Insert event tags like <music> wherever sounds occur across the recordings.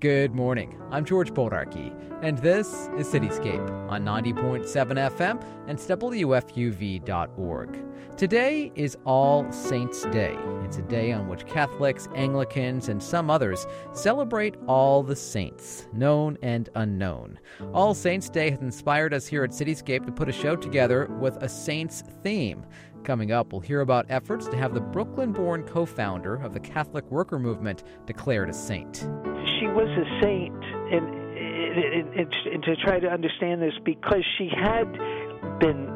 Good morning. I'm George Bodarky, and this is Cityscape on 90.7 FM and WFUV.org. Today is All Saints' Day. It's a day on which Catholics, Anglicans, and some others celebrate all the saints, known and unknown. All Saints' Day has inspired us here at Cityscape to put a show together with a saints theme. Coming up, we'll hear about efforts to have the Brooklyn born co founder of the Catholic worker movement declared a saint was a saint, and, and, and, to try to understand this because she had been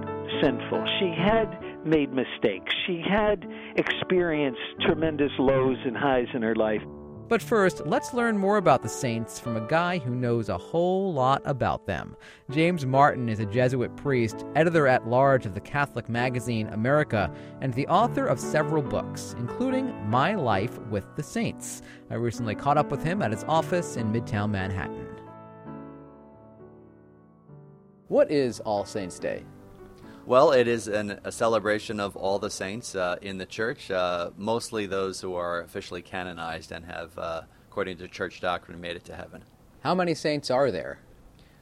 sinful. She had made mistakes. She had experienced tremendous lows and highs in her life. But first, let's learn more about the saints from a guy who knows a whole lot about them. James Martin is a Jesuit priest, editor at large of the Catholic magazine America, and the author of several books, including My Life with the Saints. I recently caught up with him at his office in Midtown Manhattan. What is All Saints' Day? Well, it is an, a celebration of all the saints uh, in the church, uh, mostly those who are officially canonized and have, uh, according to church doctrine, made it to heaven. How many saints are there?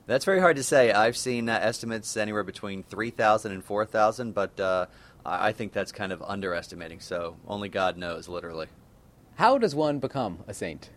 That's very hard to say. I've seen uh, estimates anywhere between 3,000 and 4,000, but uh, I think that's kind of underestimating, so only God knows, literally. How does one become a saint?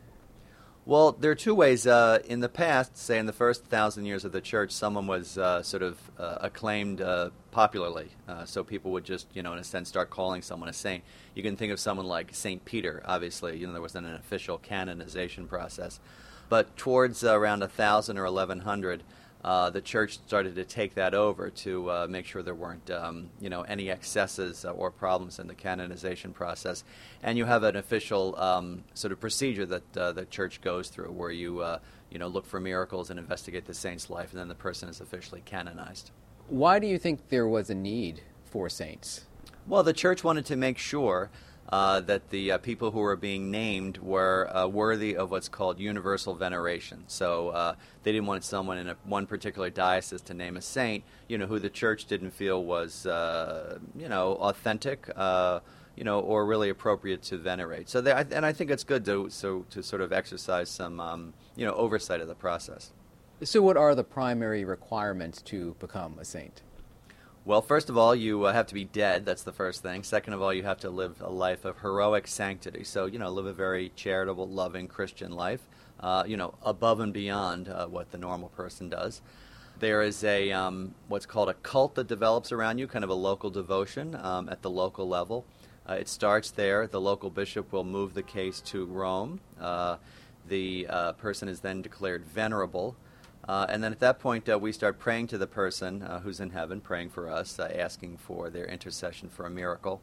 Well, there are two ways. Uh, in the past, say in the first thousand years of the church, someone was uh, sort of uh, acclaimed uh, popularly, uh, so people would just, you know, in a sense, start calling someone a saint. You can think of someone like Saint Peter. Obviously, you know, there wasn't an official canonization process, but towards around a thousand or eleven hundred uh, the church started to take that over to uh, make sure there weren't, um, you know, any excesses or problems in the canonization process. And you have an official um, sort of procedure that uh, the church goes through, where you, uh, you know, look for miracles and investigate the saint's life, and then the person is officially canonized. Why do you think there was a need for saints? Well, the church wanted to make sure uh, that the uh, people who were being named were uh, worthy of what's called universal veneration. So uh, they didn't want someone in a, one particular diocese to name a saint, you know, who the church didn't feel was, uh, you know, authentic, uh, you know, or really appropriate to venerate. So, they, and I think it's good to so to sort of exercise some, um, you know, oversight of the process. So, what are the primary requirements to become a saint? Well, first of all, you uh, have to be dead. That's the first thing. Second of all, you have to live a life of heroic sanctity. So, you know, live a very charitable, loving Christian life, uh, you know, above and beyond uh, what the normal person does. There is a um, what's called a cult that develops around you, kind of a local devotion um, at the local level. Uh, it starts there. The local bishop will move the case to Rome. Uh, the uh, person is then declared venerable. Uh, and then at that point, uh, we start praying to the person uh, who's in heaven, praying for us, uh, asking for their intercession for a miracle.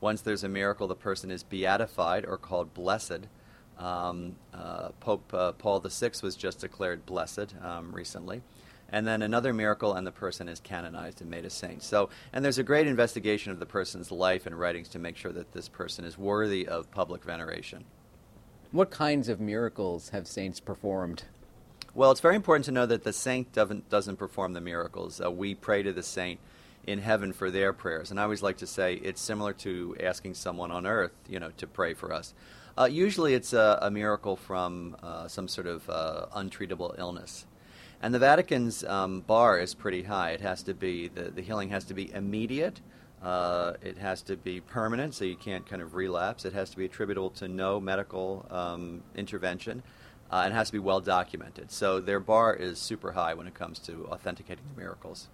Once there's a miracle, the person is beatified or called blessed. Um, uh, Pope uh, Paul VI was just declared blessed um, recently. And then another miracle, and the person is canonized and made a saint. So, and there's a great investigation of the person's life and writings to make sure that this person is worthy of public veneration. What kinds of miracles have saints performed? Well, it's very important to know that the saint doesn't, doesn't perform the miracles. Uh, we pray to the saint in heaven for their prayers. And I always like to say it's similar to asking someone on earth, you know, to pray for us. Uh, usually it's a, a miracle from uh, some sort of uh, untreatable illness. And the Vatican's um, bar is pretty high. It has to be, the, the healing has to be immediate. Uh, it has to be permanent, so you can't kind of relapse. It has to be attributable to no medical um, intervention uh, and has to be well documented. So their bar is super high when it comes to authenticating the miracles.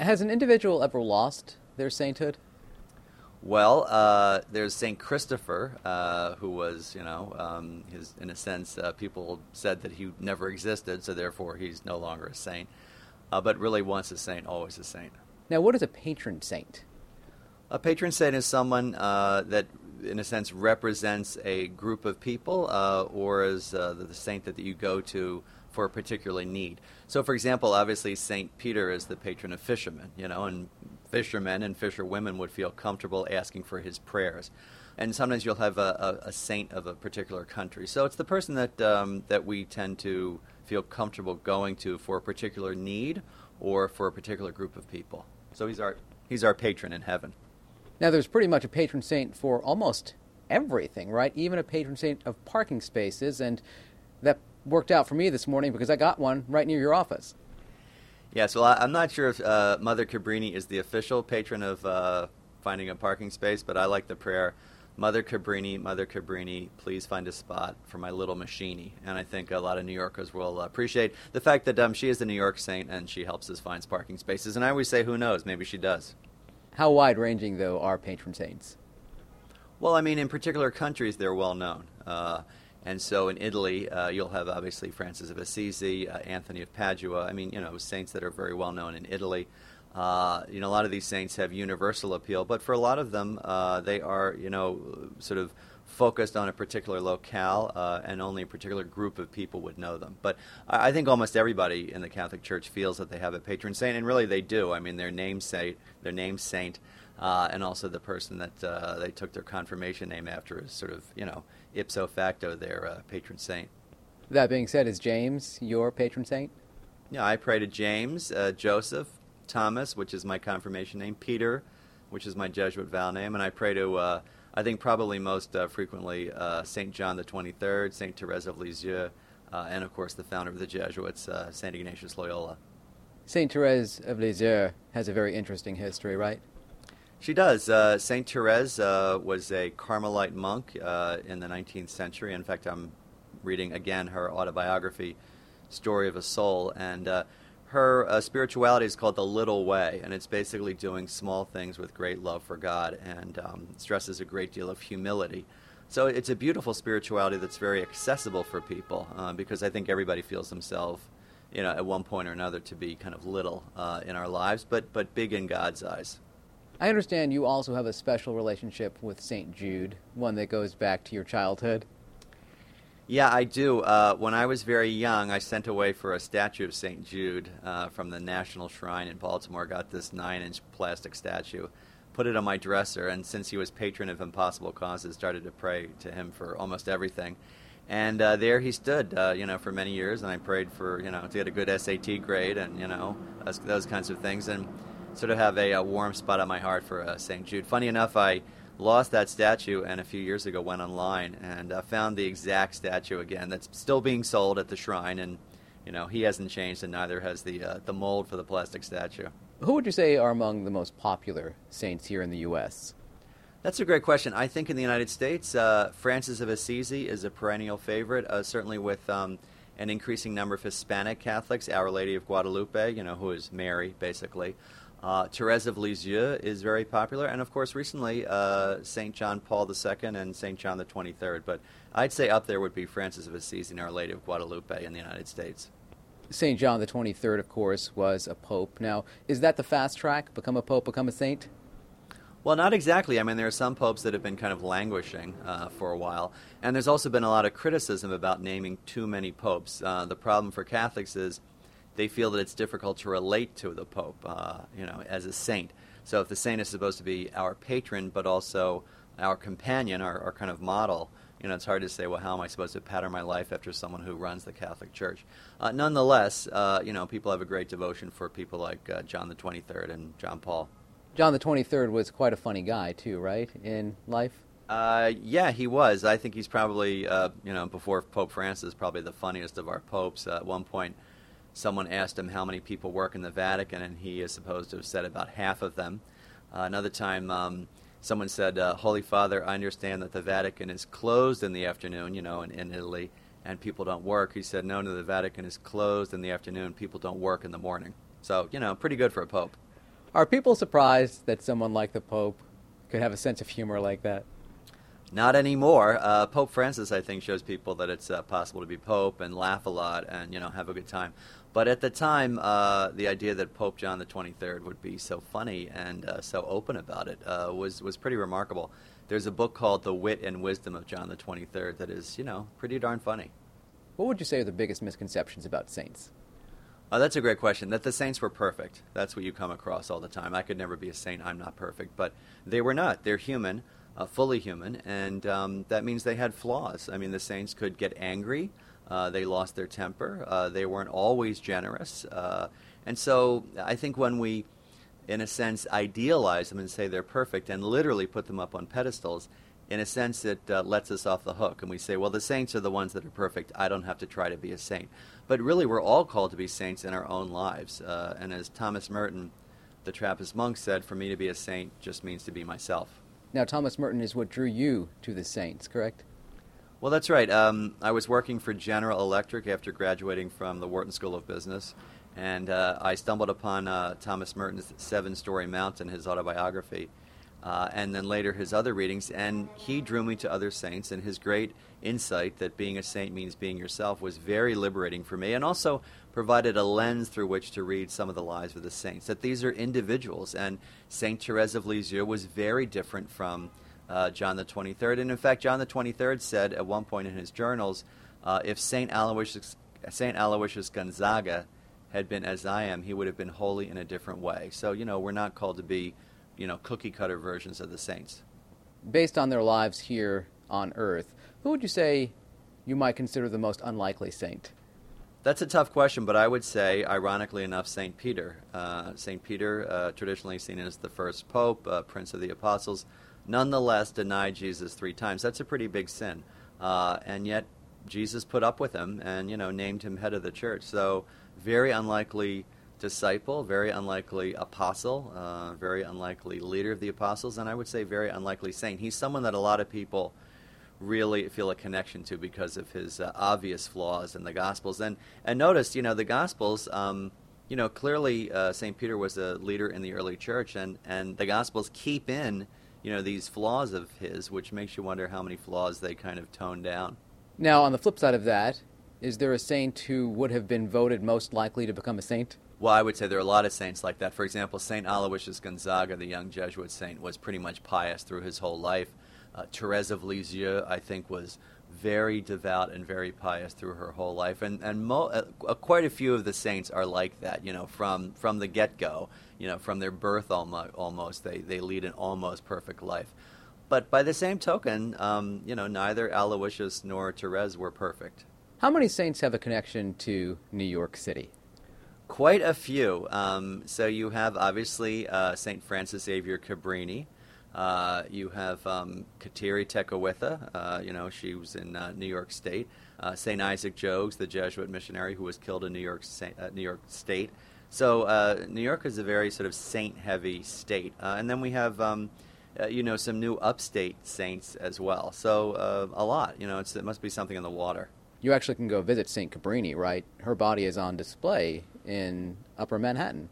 Has an individual ever lost their sainthood? Well, uh, there's Saint Christopher, uh, who was, you know, um, his in a sense, uh, people said that he never existed, so therefore he's no longer a saint. Uh, but really, once a saint, always a saint. Now, what is a patron saint? A patron saint is someone uh, that in a sense, represents a group of people uh, or is uh, the saint that you go to for a particular need. So, for example, obviously Saint Peter is the patron of fishermen, you know, and fishermen and fisherwomen would feel comfortable asking for his prayers. And sometimes you'll have a, a, a saint of a particular country. So it's the person that um, that we tend to feel comfortable going to for a particular need or for a particular group of people. So he's our he's our patron in heaven. Now, there's pretty much a patron saint for almost everything, right? Even a patron saint of parking spaces, and that worked out for me this morning because I got one right near your office. Yes, well, I, am not sure if uh, Mother Cabrini is the official patron of uh, finding a parking space, but I like the prayer, Mother Cabrini, Mother Cabrini, please find a spot for my little machine. And I think a lot of New Yorkers will appreciate the fact that um, she is the New York saint and she helps us find parking spaces. And I always say, who knows, maybe she does. How wide ranging, though, are patron saints? Well, I mean, in particular countries, they're well known. Uh, and so in Italy, uh, you'll have obviously Francis of Assisi, uh, Anthony of Padua. I mean, you know, saints that are very well known in Italy. Uh, you know, a lot of these saints have universal appeal, but for a lot of them, uh, they are, you know, sort of focused on a particular locale, uh, and only a particular group of people would know them. But I, I, think almost everybody in the Catholic Church feels that they have a patron saint, and really they do. I mean, their name saint, their name saint, uh, and also the person that uh, they took their confirmation name after is sort of, you know, ipso facto their uh, patron saint. That being said, is James your patron saint? Yeah, I pray to James, uh, Joseph, Thomas, which is my confirmation name, Peter, which is my Jesuit vow name, and I pray to, uh, I think probably most uh, frequently, uh, St. John the 23rd, St. Therese of Lisieux, uh, and of course the founder of the Jesuits, St. Ignatius Loyola. St. Therese of Lisieux has a very interesting history, right? She does. Uh, Saint Therese uh, was a Carmelite monk uh, in the 19th century. In fact, I'm reading again her autobiography, Story of a Soul, and her uh, spirituality is called the little way, and it's basically doing small things with great love for God and um, stresses a great deal of humility. So it's a beautiful spirituality that's very accessible for people uh, because I think everybody feels themselves, you know, at one point or another to be kind of little uh, in our lives, but but big in God's eyes. I understand you also have a special relationship with St. Jude, one that goes back to your childhood. Yeah, I do. Uh, when I was very young, I sent away for a statue of St. Jude uh, from the National Shrine in Baltimore. Got this nine inch plastic statue, put it on my dresser, and since he was patron of impossible causes, started to pray to him for almost everything. And uh, there he stood, uh, you know, for many years, and I prayed for, you know, to get a good SAT grade and, you know, those, those kinds of things, and sort of have a, a warm spot on my heart for uh, St. Jude. Funny enough, I lost that statue and a few years ago went online and uh, found the exact statue again that's still being sold at the shrine and you know he hasn't changed and neither has the uh, the mold for the plastic statue who would you say are among the most popular saints here in the US that's a great question. I think in the United States, uh, Francis of Assisi is a perennial favorite, uh, certainly with um, an increasing number of Hispanic Catholics. Our Lady of Guadalupe, you know, who is Mary, basically. Uh, Therese of Lisieux is very popular, and of course, recently uh, St. John Paul II and St. John the 23rd. But I'd say up there would be Francis of Assisi and Our Lady of Guadalupe in the United States. St. John the 23rd, of course, was a pope. Now, is that the fast track? Become a pope, become a saint? Well, not exactly. I mean, there are some popes that have been kind of languishing uh, for a while, and there's also been a lot of criticism about naming too many popes. Uh, the problem for Catholics is they feel that it's difficult to relate to the Pope, uh, you know, as a saint. So if the saint is supposed to be our patron, but also our companion, our, our kind of model, you know, it's hard to say, well, how am I supposed to pattern my life after someone who runs the Catholic Church? Uh, nonetheless, uh, you know, people have a great devotion for people like uh, John the 23rd and John Paul. John the 23rd was quite a funny guy, too, right, in life? Uh, yeah, he was. I think he's probably, uh, you know, before Pope Francis, probably the funniest of our popes. Uh, at one point, someone asked him how many people work in the Vatican, and he is supposed to have said about half of them. Uh, another time, um, someone said, uh, Holy Father, I understand that the Vatican is closed in the afternoon, you know, in, in Italy, and people don't work. He said, No, no, the Vatican is closed in the afternoon, people don't work in the morning. So, you know, pretty good for a pope. Are people surprised that someone like the Pope could have a sense of humor like that? Not anymore. Uh, Pope Francis, I think, shows people that it's uh, possible to be Pope and laugh a lot and you know have a good time. But at the time, uh, the idea that Pope John the 23rd would be so funny and uh, so open about it uh, was was pretty remarkable. There's a book called The Wit and Wisdom of John the 23rd that is, you know, pretty darn funny. What would you say are the biggest misconceptions about saints? Uh, that's a great question. That the saints were perfect. That's what you come across all the time. I could never be a saint. I'm not perfect. But they were not. They're human, uh, fully human, and um, that means they had flaws. I mean, the saints could get angry. Uh, they lost their temper. Uh, they weren't always generous. Uh, and so I think when we, in a sense, idealize them and say they're perfect and literally put them up on pedestals, in a sense, it uh, lets us off the hook. And we say, well, the saints are the ones that are perfect. I don't have to try to be a saint. But really, we're all called to be saints in our own lives. Uh, and as Thomas Merton, the Trappist monk, said, for me to be a saint just means to be myself. Now, Thomas Merton is what drew you to the saints, correct? Well, that's right. Um, I was working for General Electric after graduating from the Wharton School of Business, and uh, I stumbled upon uh, Thomas Merton's Seven Story Mountain, his autobiography uh, and then later his other readings. And he drew me to other saints, and his great insight that being a saint means being yourself was very liberating for me, and also provided a lens through which to read some of the lives of the saints. That these are individuals, and Saint Therese of Lisieux was very different from uh, John the 23rd. And in fact, John the 23rd said at one point in his journals, uh, if Saint Aloysius, Saint Aloysius Gonzaga had been as I am, he would have been holy in a different way. So you know, we're not called to be you know, cookie cutter versions of the saints. Based on their lives here on earth, who would you say you might consider the most unlikely saint? That's a tough question, but I would say, ironically enough, St. Peter. Uh, St. Peter, uh, traditionally seen as the first pope, uh, prince of the apostles, nonetheless denied Jesus three times. That's a pretty big sin. Uh, and yet, Jesus put up with him and, you know, named him head of the church. So, very unlikely disciple, very unlikely apostle, uh, very unlikely leader of the apostles, and I would say very unlikely saint. He's someone that a lot of people really feel a connection to because of his uh, obvious flaws in the Gospels. And and notice, you know, the Gospels. Um, you know, clearly uh, St. Peter was a leader in the early church, and, and the Gospels keep in, you know, these flaws of his, which makes you wonder how many flaws they kind of tone down. Now, on the flip side of that, is there a saint who would have been voted most likely to become a saint? Well, I would say there are a lot of saints like that. For example, St. Aloysius Gonzaga, the young Jesuit saint, was pretty much pious through his whole life. Uh, Therese of Lisieux, I think, was very devout and very pious through her whole life. And, and mo- uh, uh quite a few of the saints are like that, you know, from, from the get go, you know, from their birth almost, almost they, they lead an almost perfect life. But by the same token, um, you know, neither Aloysius nor Therese were perfect. How many saints have a connection to New York City? Quite a few. Um, so you have obviously uh, St. Francis Xavier Cabrini. Uh, you have um, Kateri Tekakwitha. Uh, you know, she was in uh, New York State. Uh, St. Isaac Jogues, the Jesuit missionary who was killed in New York, uh, New York State. So New York is a very sort of saint-heavy state. and then we have, um, you know, some new upstate saints as well. So a lot. You know, it must be something in the water you actually can go visit St. Cabrini, right? Her body is on display in Upper Manhattan.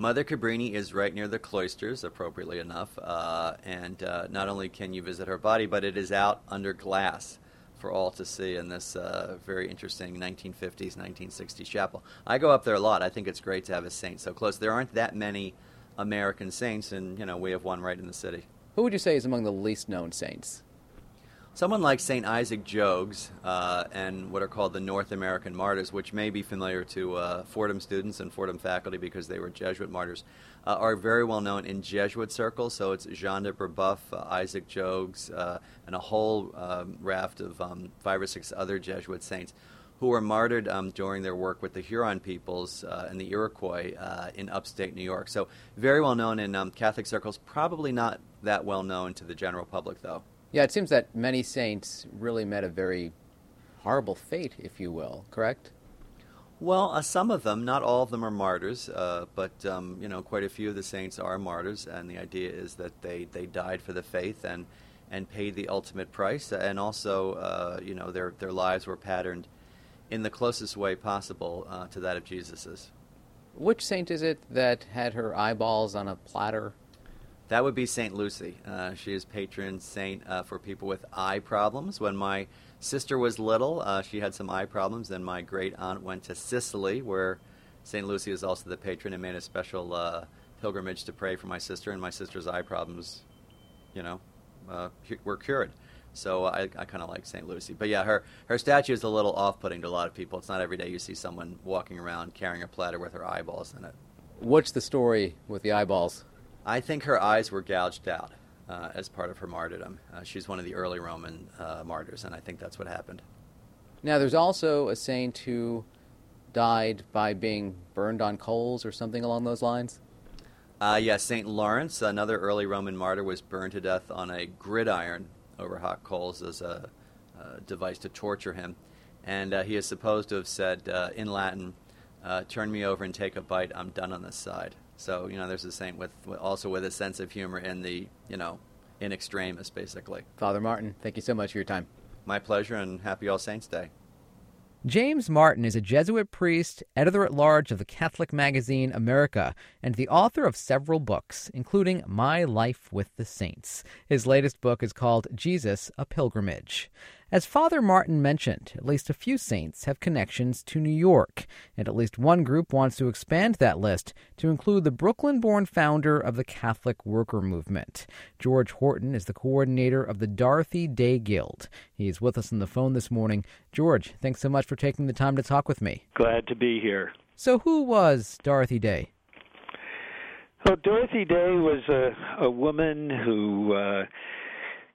Mother Cabrini is right near the cloisters, appropriately enough, uh, and uh, not only can you visit her body, but it is out under glass for all to see in this uh, very interesting 1950s, 1960s chapel. I go up there a lot. I think it's great to have a saint so close. There aren't that many American saints, and you know we have one right in the city. Who would you say is among the least known saints? Someone like St. Isaac Jogues uh, and what are called the North American martyrs, which may be familiar to uh, Fordham students and Fordham faculty because they were Jesuit martyrs, uh, are very well known in Jesuit circles. So it's Jean de Brebeuf, uh, Isaac Jogues, uh, and a whole um, raft of um, five or six other Jesuit saints who were martyred um, during their work with the Huron peoples uh, and the Iroquois in upstate New York. So very well known in um, Catholic circles, probably not that well known to the general public, though. Yeah, it seems that many saints really met a very horrible fate, if you will, correct? Well, uh, some of them, not all of them are martyrs, uh, but um, you know, quite a few of the saints are martyrs, and the idea is that they, they died for the faith and and paid the ultimate price, and also, uh, you know, their their lives were patterned in the closest way possible uh, to that of Jesus's. Which saint is it that had her eyeballs on a platter that would be St. Lucy. Uh, she is patron saint uh, for people with eye problems. When my sister was little, uh, she had some eye problems. and my great aunt went to Sicily, where St. Lucy is also the patron, and made a special uh, pilgrimage to pray for my sister. And my sister's eye problems, you know, uh, were cured. So I, I kind of like St. Lucy. But yeah, her, her statue is a little off putting to a lot of people. It's not every day you see someone walking around carrying a platter with her eyeballs in it. What's the story with the eyeballs? I think her eyes were gouged out uh, as part of her martyrdom. Uh, she's one of the early Roman uh, martyrs, and I think that's what happened. Now, there's also a saint who died by being burned on coals or something along those lines. Uh, yes, Saint Lawrence, another early Roman martyr, was burned to death on a gridiron over hot coals as a, a device to torture him. And uh, he is supposed to have said uh, in Latin, uh, "Turn me over and take a bite. I'm done on this side." So you know, there's a saint with, with also with a sense of humor in the you know in extremis, basically. Father Martin, thank you so much for your time. My pleasure, and happy All Saints Day. James Martin is a Jesuit priest, editor at large of the Catholic magazine America, and the author of several books, including My Life with the Saints. His latest book is called Jesus, a Pilgrimage. As Father Martin mentioned, at least a few saints have connections to New York, and at least one group wants to expand that list to include the Brooklyn born founder of the Catholic Worker Movement. George Horton is the coordinator of the Dorothy Day Guild. He is with us on the phone this morning. George, thanks so much for taking the time to talk with me. Glad to be here. So, who was Dorothy Day? Well, Dorothy Day was a, a woman who. Uh,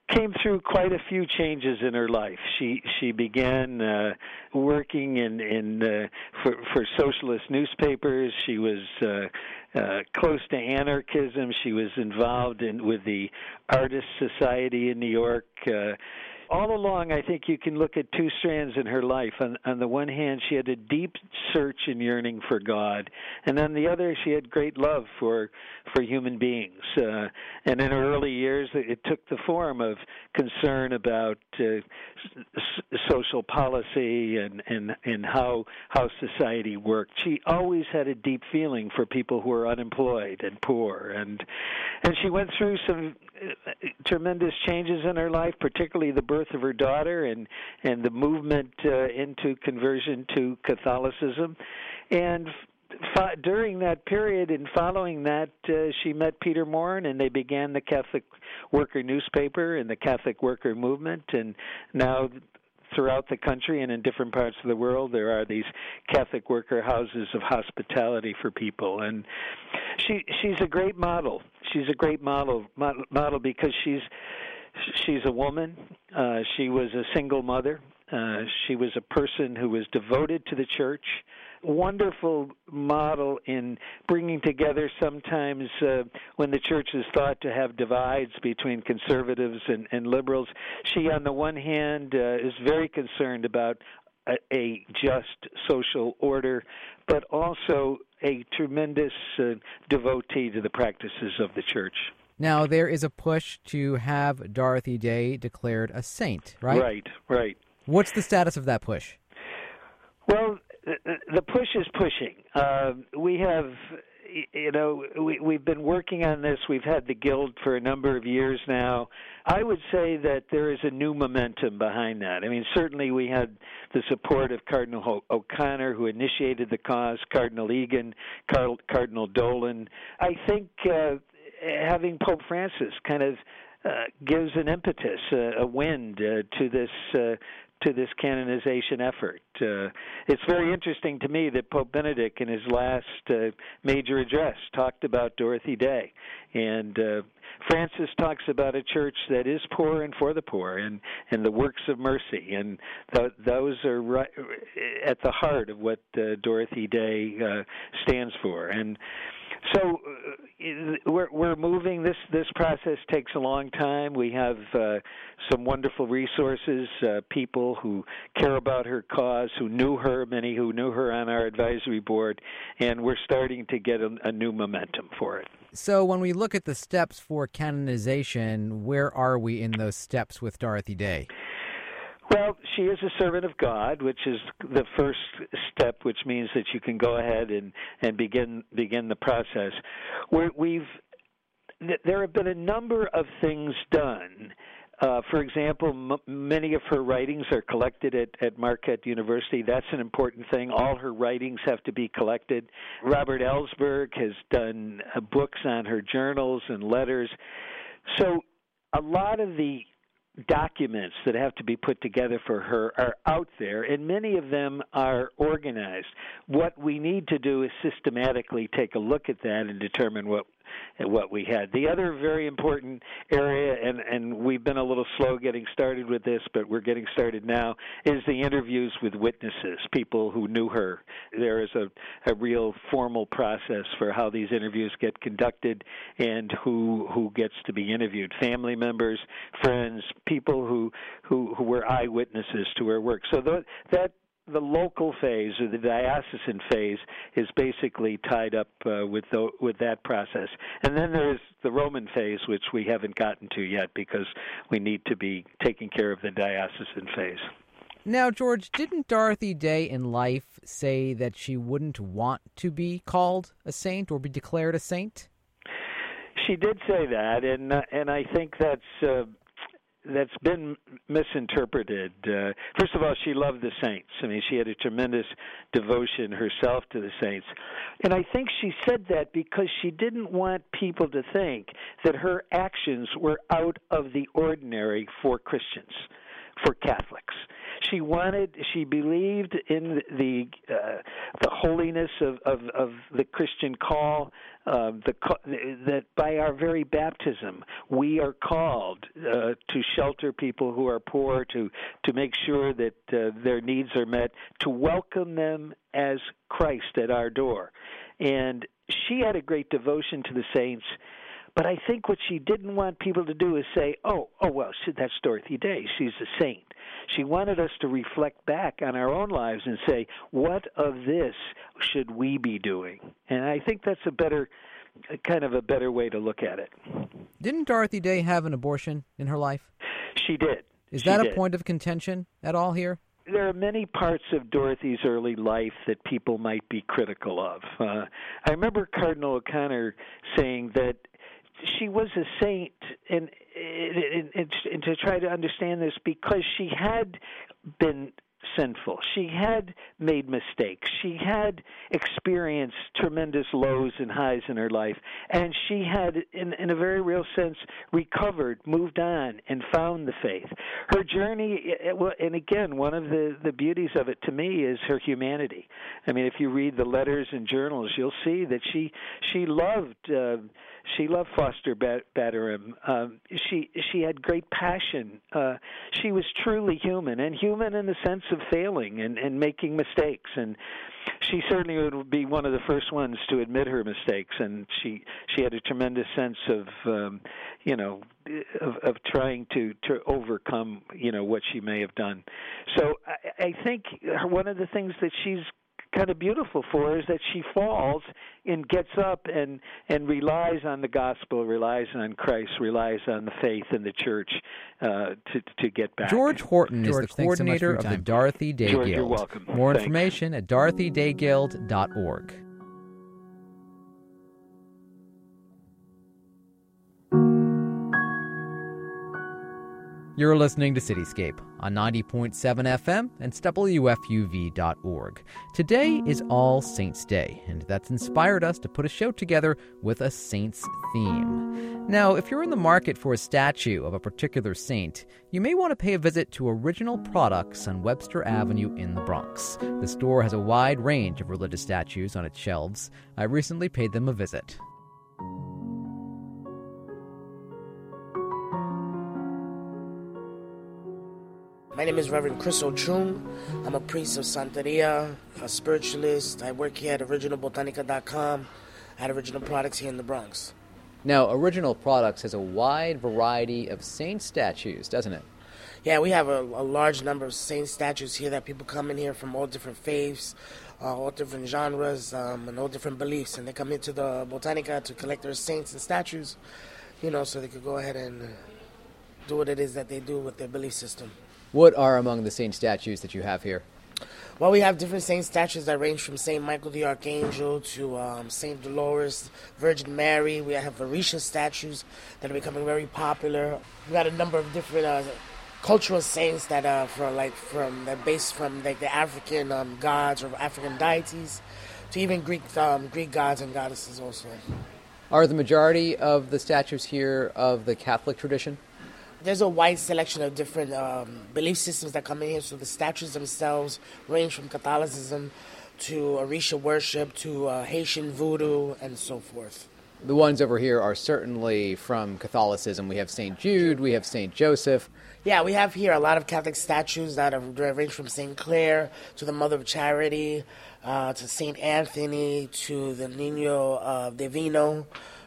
came through quite a few changes in her life. She she began uh, working in in uh, for for socialist newspapers. She was uh, uh, close to anarchism. She was involved in with the Artists Society in New York. Uh, all along, I think you can look at two strands in her life. On, on the one hand, she had a deep search and yearning for God, and on the other, she had great love for for human beings. Uh, and in her early years, it took the form of concern about uh, s- social policy and and and how how society worked. She always had a deep feeling for people who were unemployed and poor, and and she went through some uh, tremendous changes in her life, particularly the birth of her daughter and and the movement uh, into conversion to Catholicism, and during that period and following that, uh, she met Peter Maurin and they began the Catholic Worker newspaper and the Catholic Worker movement, and now throughout the country and in different parts of the world there are these Catholic worker houses of hospitality for people. And she she's a great model. She's a great model model because she's she's a woman. Uh she was a single mother. Uh she was a person who was devoted to the church wonderful model in bringing together sometimes uh, when the church is thought to have divides between conservatives and, and liberals. She, on the one hand, uh, is very concerned about a, a just social order, but also a tremendous uh, devotee to the practices of the church. Now, there is a push to have Dorothy Day declared a saint, right? Right, right. What's the status of that push? Well, the push is pushing. Uh, we have, you know, we, we've been working on this. We've had the guild for a number of years now. I would say that there is a new momentum behind that. I mean, certainly we had the support of Cardinal O'Connor, who initiated the cause, Cardinal Egan, Cardinal Dolan. I think uh, having Pope Francis kind of uh, gives an impetus, uh, a wind uh, to this uh, to this canonization effort. Uh, it's very interesting to me that Pope Benedict, in his last uh, major address, talked about Dorothy Day, and uh, Francis talks about a church that is poor and for the poor, and and the works of mercy, and th- those are right at the heart of what uh, Dorothy Day uh, stands for, and so uh, we're we're moving. This this process takes a long time. We have uh, some wonderful resources, uh, people who care about her cause, who knew her, many who knew her on our advisory board, and we're starting to get a, a new momentum for it. So when we look at the steps for canonization, where are we in those steps with Dorothy Day? Well, she is a servant of God, which is the first step, which means that you can go ahead and and begin begin the process. We're, we've there have been a number of things done. Uh, for example, m- many of her writings are collected at, at Marquette University. That's an important thing. All her writings have to be collected. Robert Ellsberg has done uh, books on her journals and letters. So, a lot of the documents that have to be put together for her are out there, and many of them are organized. What we need to do is systematically take a look at that and determine what what we had. The other very important area, and and we've been a little slow getting started with this, but we're getting started now, is the interviews with witnesses, people who knew her. There is a a real formal process for how these interviews get conducted and who who gets to be interviewed. Family members, friends, people who who who were eyewitnesses to her work. So the, that the local phase or the diocesan phase is basically tied up uh, with the, with that process, and then there's the Roman phase, which we haven't gotten to yet because we need to be taking care of the diocesan phase. Now, George, didn't Dorothy Day in life say that she wouldn't want to be called a saint or be declared a saint? She did say that, and uh, and I think that's uh, that's been misinterpreted. Uh, first of all, she loved the saints. I mean, she had a tremendous devotion herself to the saints. And I think she said that because she didn't want people to think that her actions were out of the ordinary for Christians, for Catholics. She wanted she believed in the uh, the holiness of, of, of the Christian call uh, the that by our very baptism we are called uh, to shelter people who are poor to to make sure that uh, their needs are met to welcome them as Christ at our door. And she had a great devotion to the saints but I think what she didn't want people to do is say, "Oh, oh well, that's Dorothy Day. She's a saint." She wanted us to reflect back on our own lives and say, "What of this should we be doing?" And I think that's a better kind of a better way to look at it. Didn't Dorothy Day have an abortion in her life? She did. Is she that did. a point of contention at all here? there are many parts of Dorothy's early life that people might be critical of. Uh, I remember Cardinal O'Connor saying that she was a saint and, to try to understand this because she had been sinful. She had made mistakes. She had experienced tremendous lows and highs in her life. And she had, in, in a very real sense, recovered, moved on, and found the faith. Her journey, and again, one of the, the beauties of it to me is her humanity. I mean, if you read the letters and journals, you'll see that she, she loved. Uh, she loved Foster Batterham. Um, she she had great passion. Uh, she was truly human, and human in the sense of failing and, and making mistakes. And she certainly would be one of the first ones to admit her mistakes. And she she had a tremendous sense of um, you know of, of trying to to overcome you know what she may have done. So I, I think one of the things that she's kind of beautiful for her is that she falls and gets up and and relies on the gospel, relies on Christ, relies on the faith and the church uh, to to get back. George Horton George, is the coordinator so of the Dorothy Day George, Guild. You're welcome. More Thanks. information at dorothyDayGuild.org. You're listening to Cityscape on 90.7 FM and WFUV.org. Today is All Saints Day, and that's inspired us to put a show together with a saint's theme. Now, if you're in the market for a statue of a particular saint, you may want to pay a visit to Original Products on Webster Avenue in the Bronx. The store has a wide range of religious statues on its shelves. I recently paid them a visit. My name is Reverend Chris Ochun. I'm a priest of Santeria, a spiritualist. I work here at originalbotanica.com at Original Products here in the Bronx. Now, Original Products has a wide variety of saint statues, doesn't it? Yeah, we have a, a large number of saint statues here that people come in here from all different faiths, uh, all different genres, um, and all different beliefs. And they come into the Botanica to collect their saints and statues, you know, so they could go ahead and do what it is that they do with their belief system. What are among the saint statues that you have here? Well, we have different saint statues that range from Saint Michael the Archangel to um, Saint Dolores, Virgin Mary. We have Orisha statues that are becoming very popular. We got a number of different uh, cultural saints that are for like from that based from like the African um, gods or African deities to even Greek um, Greek gods and goddesses also. Are the majority of the statues here of the Catholic tradition? There's a wide selection of different um, belief systems that come in here. So the statues themselves range from Catholicism to Orisha worship to uh, Haitian voodoo and so forth. The ones over here are certainly from Catholicism. We have St. Jude, we have St. Joseph. Yeah, we have here a lot of Catholic statues that are range from St. Clare to the Mother of Charity, uh, to St. Anthony, to the Nino uh, Divino,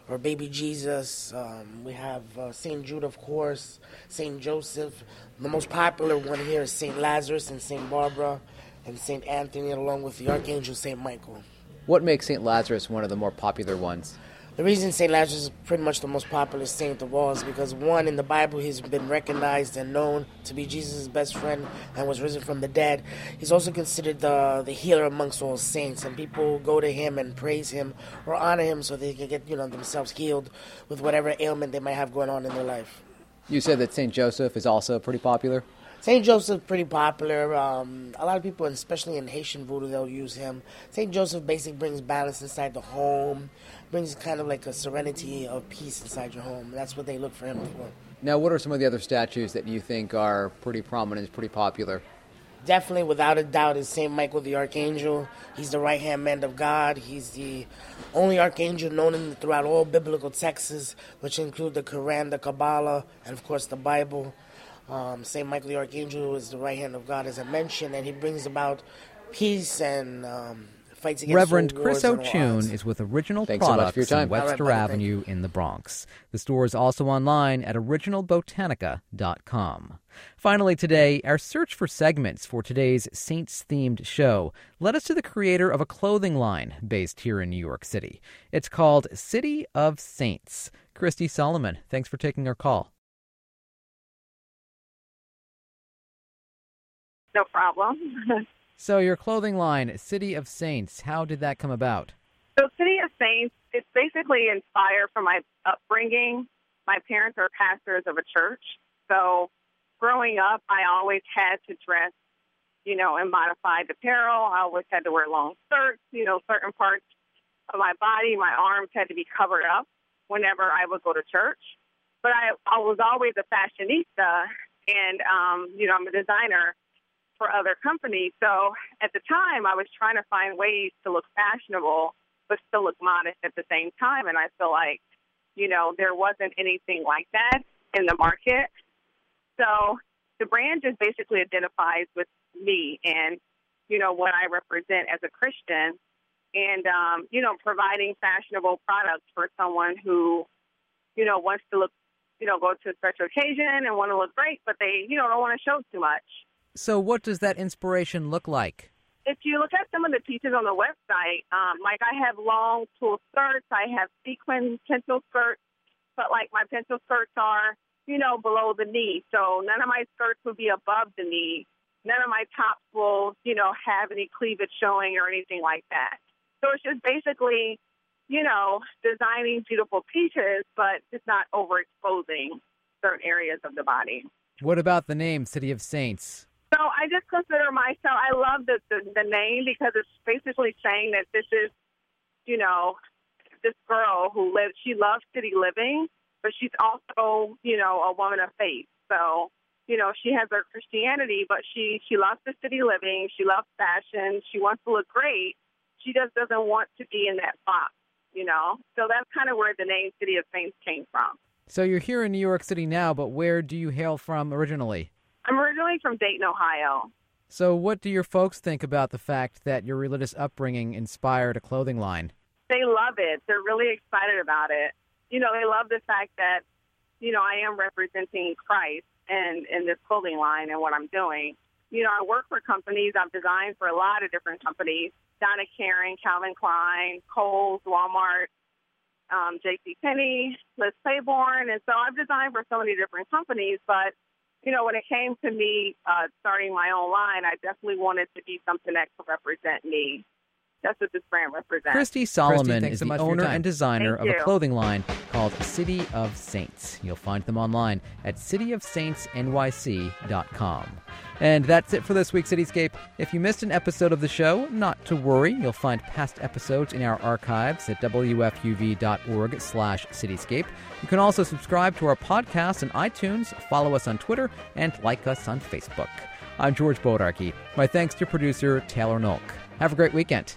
or Baby Jesus. Um, we have uh, St. Jude, of course, St. Joseph. The most popular one here is St. Lazarus and St. Barbara and St. Anthony, along with the Archangel St. Michael. What makes St. Lazarus one of the more popular ones? The reason St. Lazarus is pretty much the most popular saint of all is because, one, in the Bible, he's been recognized and known to be Jesus' best friend and was risen from the dead. He's also considered the, the healer amongst all saints, and people go to him and praise him or honor him so they can get you know themselves healed with whatever ailment they might have going on in their life. You said that St. Joseph is also pretty popular? St. Joseph pretty popular. Um, a lot of people, especially in Haitian voodoo, they'll use him. St. Joseph basically brings balance inside the home, brings kind of like a serenity of peace inside your home. That's what they look for him for. Now, what are some of the other statues that you think are pretty prominent, pretty popular? Definitely, without a doubt, is St. Michael the Archangel. He's the right hand man of God. He's the only archangel known in, throughout all biblical texts, which include the Quran, the Kabbalah, and of course the Bible. Um, Saint Michael the Archangel is the right hand of God, as I mentioned, and he brings about peace and um, fights against Reverend Chris wars and O'Chune is with Original Thanks so much Products for your time. on Webster All right, buddy, thank Avenue in the Bronx. The store is also online at originalbotanica.com. Finally, today, our search for segments for today's Saints themed show led us to the creator of a clothing line based here in New York City. It's called City of Saints. Christy Solomon, thanks for taking our call. No problem. <laughs> So, your clothing line, City of Saints, how did that come about? so, City of Saints, it's basically inspired from my upbringing. My parents are pastors of a church. So, growing up, I always had to dress, you know, in modified apparel. I always had to wear long skirts, you know, certain parts of my body, my arms had to be covered up whenever I would go to church. But I, I was always a fashionista, and, um, you know, I'm a designer. For other companies. So at the time, I was trying to find ways to look fashionable, but still look modest at the same time. And I feel like, you know, there wasn't anything like that in the market. So the brand just basically identifies with me and, you know, what I represent as a Christian and, um, you know, providing fashionable products for someone who, you know, wants to look, you know, go to a special occasion and want to look great, but they, you know, don't want to show too much. So, what does that inspiration look like? if you look at some of the pieces on the website, um, like I have long tulle skirts, I have sequin pencil skirts, but like my pencil skirts are, you know, below the knee. So none of my skirts will be above the knee. None of my tops will, you know, have any cleavage showing or anything like that. So it's just basically, you know, designing beautiful pieces, but just not overexposing certain areas of the body. What about the name City of Saints? So I just consider myself. I love the, the the name because it's basically saying that this is, you know, this girl who lives. She loves city living, but she's also, you know, a woman of faith. So, you know, she has her Christianity, but she she loves the city living. She loves fashion. She wants to look great. She just doesn't want to be in that box, you know. So that's kind of where the name City of Saints came from. So, you're here in New York City now, but where do you hail from originally? I'm originally from Dayton, Ohio. So, what do your folks think about the fact that your religious upbringing inspired a clothing line? they love it. They're really excited about it. You know, they love the fact that, you know, I am representing Christ and in this clothing line and what I'm doing. You know, I work for companies. I've designed for a lot of different companies: Donna Karan, Calvin Klein, Kohl's, Walmart, um, J.C. Penney, Liz Claiborne, and so I've designed for so many different companies. But you know, when it came to me uh, starting my own line, I definitely wanted to be something that could represent me. That's what this brand represents. Christy Solomon thanks is so the much for your owner and designer Thank of a clothing line called City of Saints. You'll find them online at cityofsaintsnyc.com. And that's it for this week's Cityscape. If you missed an episode of the show, not to worry. You'll find past episodes in our archives at wfuv.org slash cityscape. You can also subscribe to our podcast on iTunes, follow us on Twitter, and like us on Facebook. I'm George Bodarky. My thanks to producer Taylor Nolk. Have a great weekend.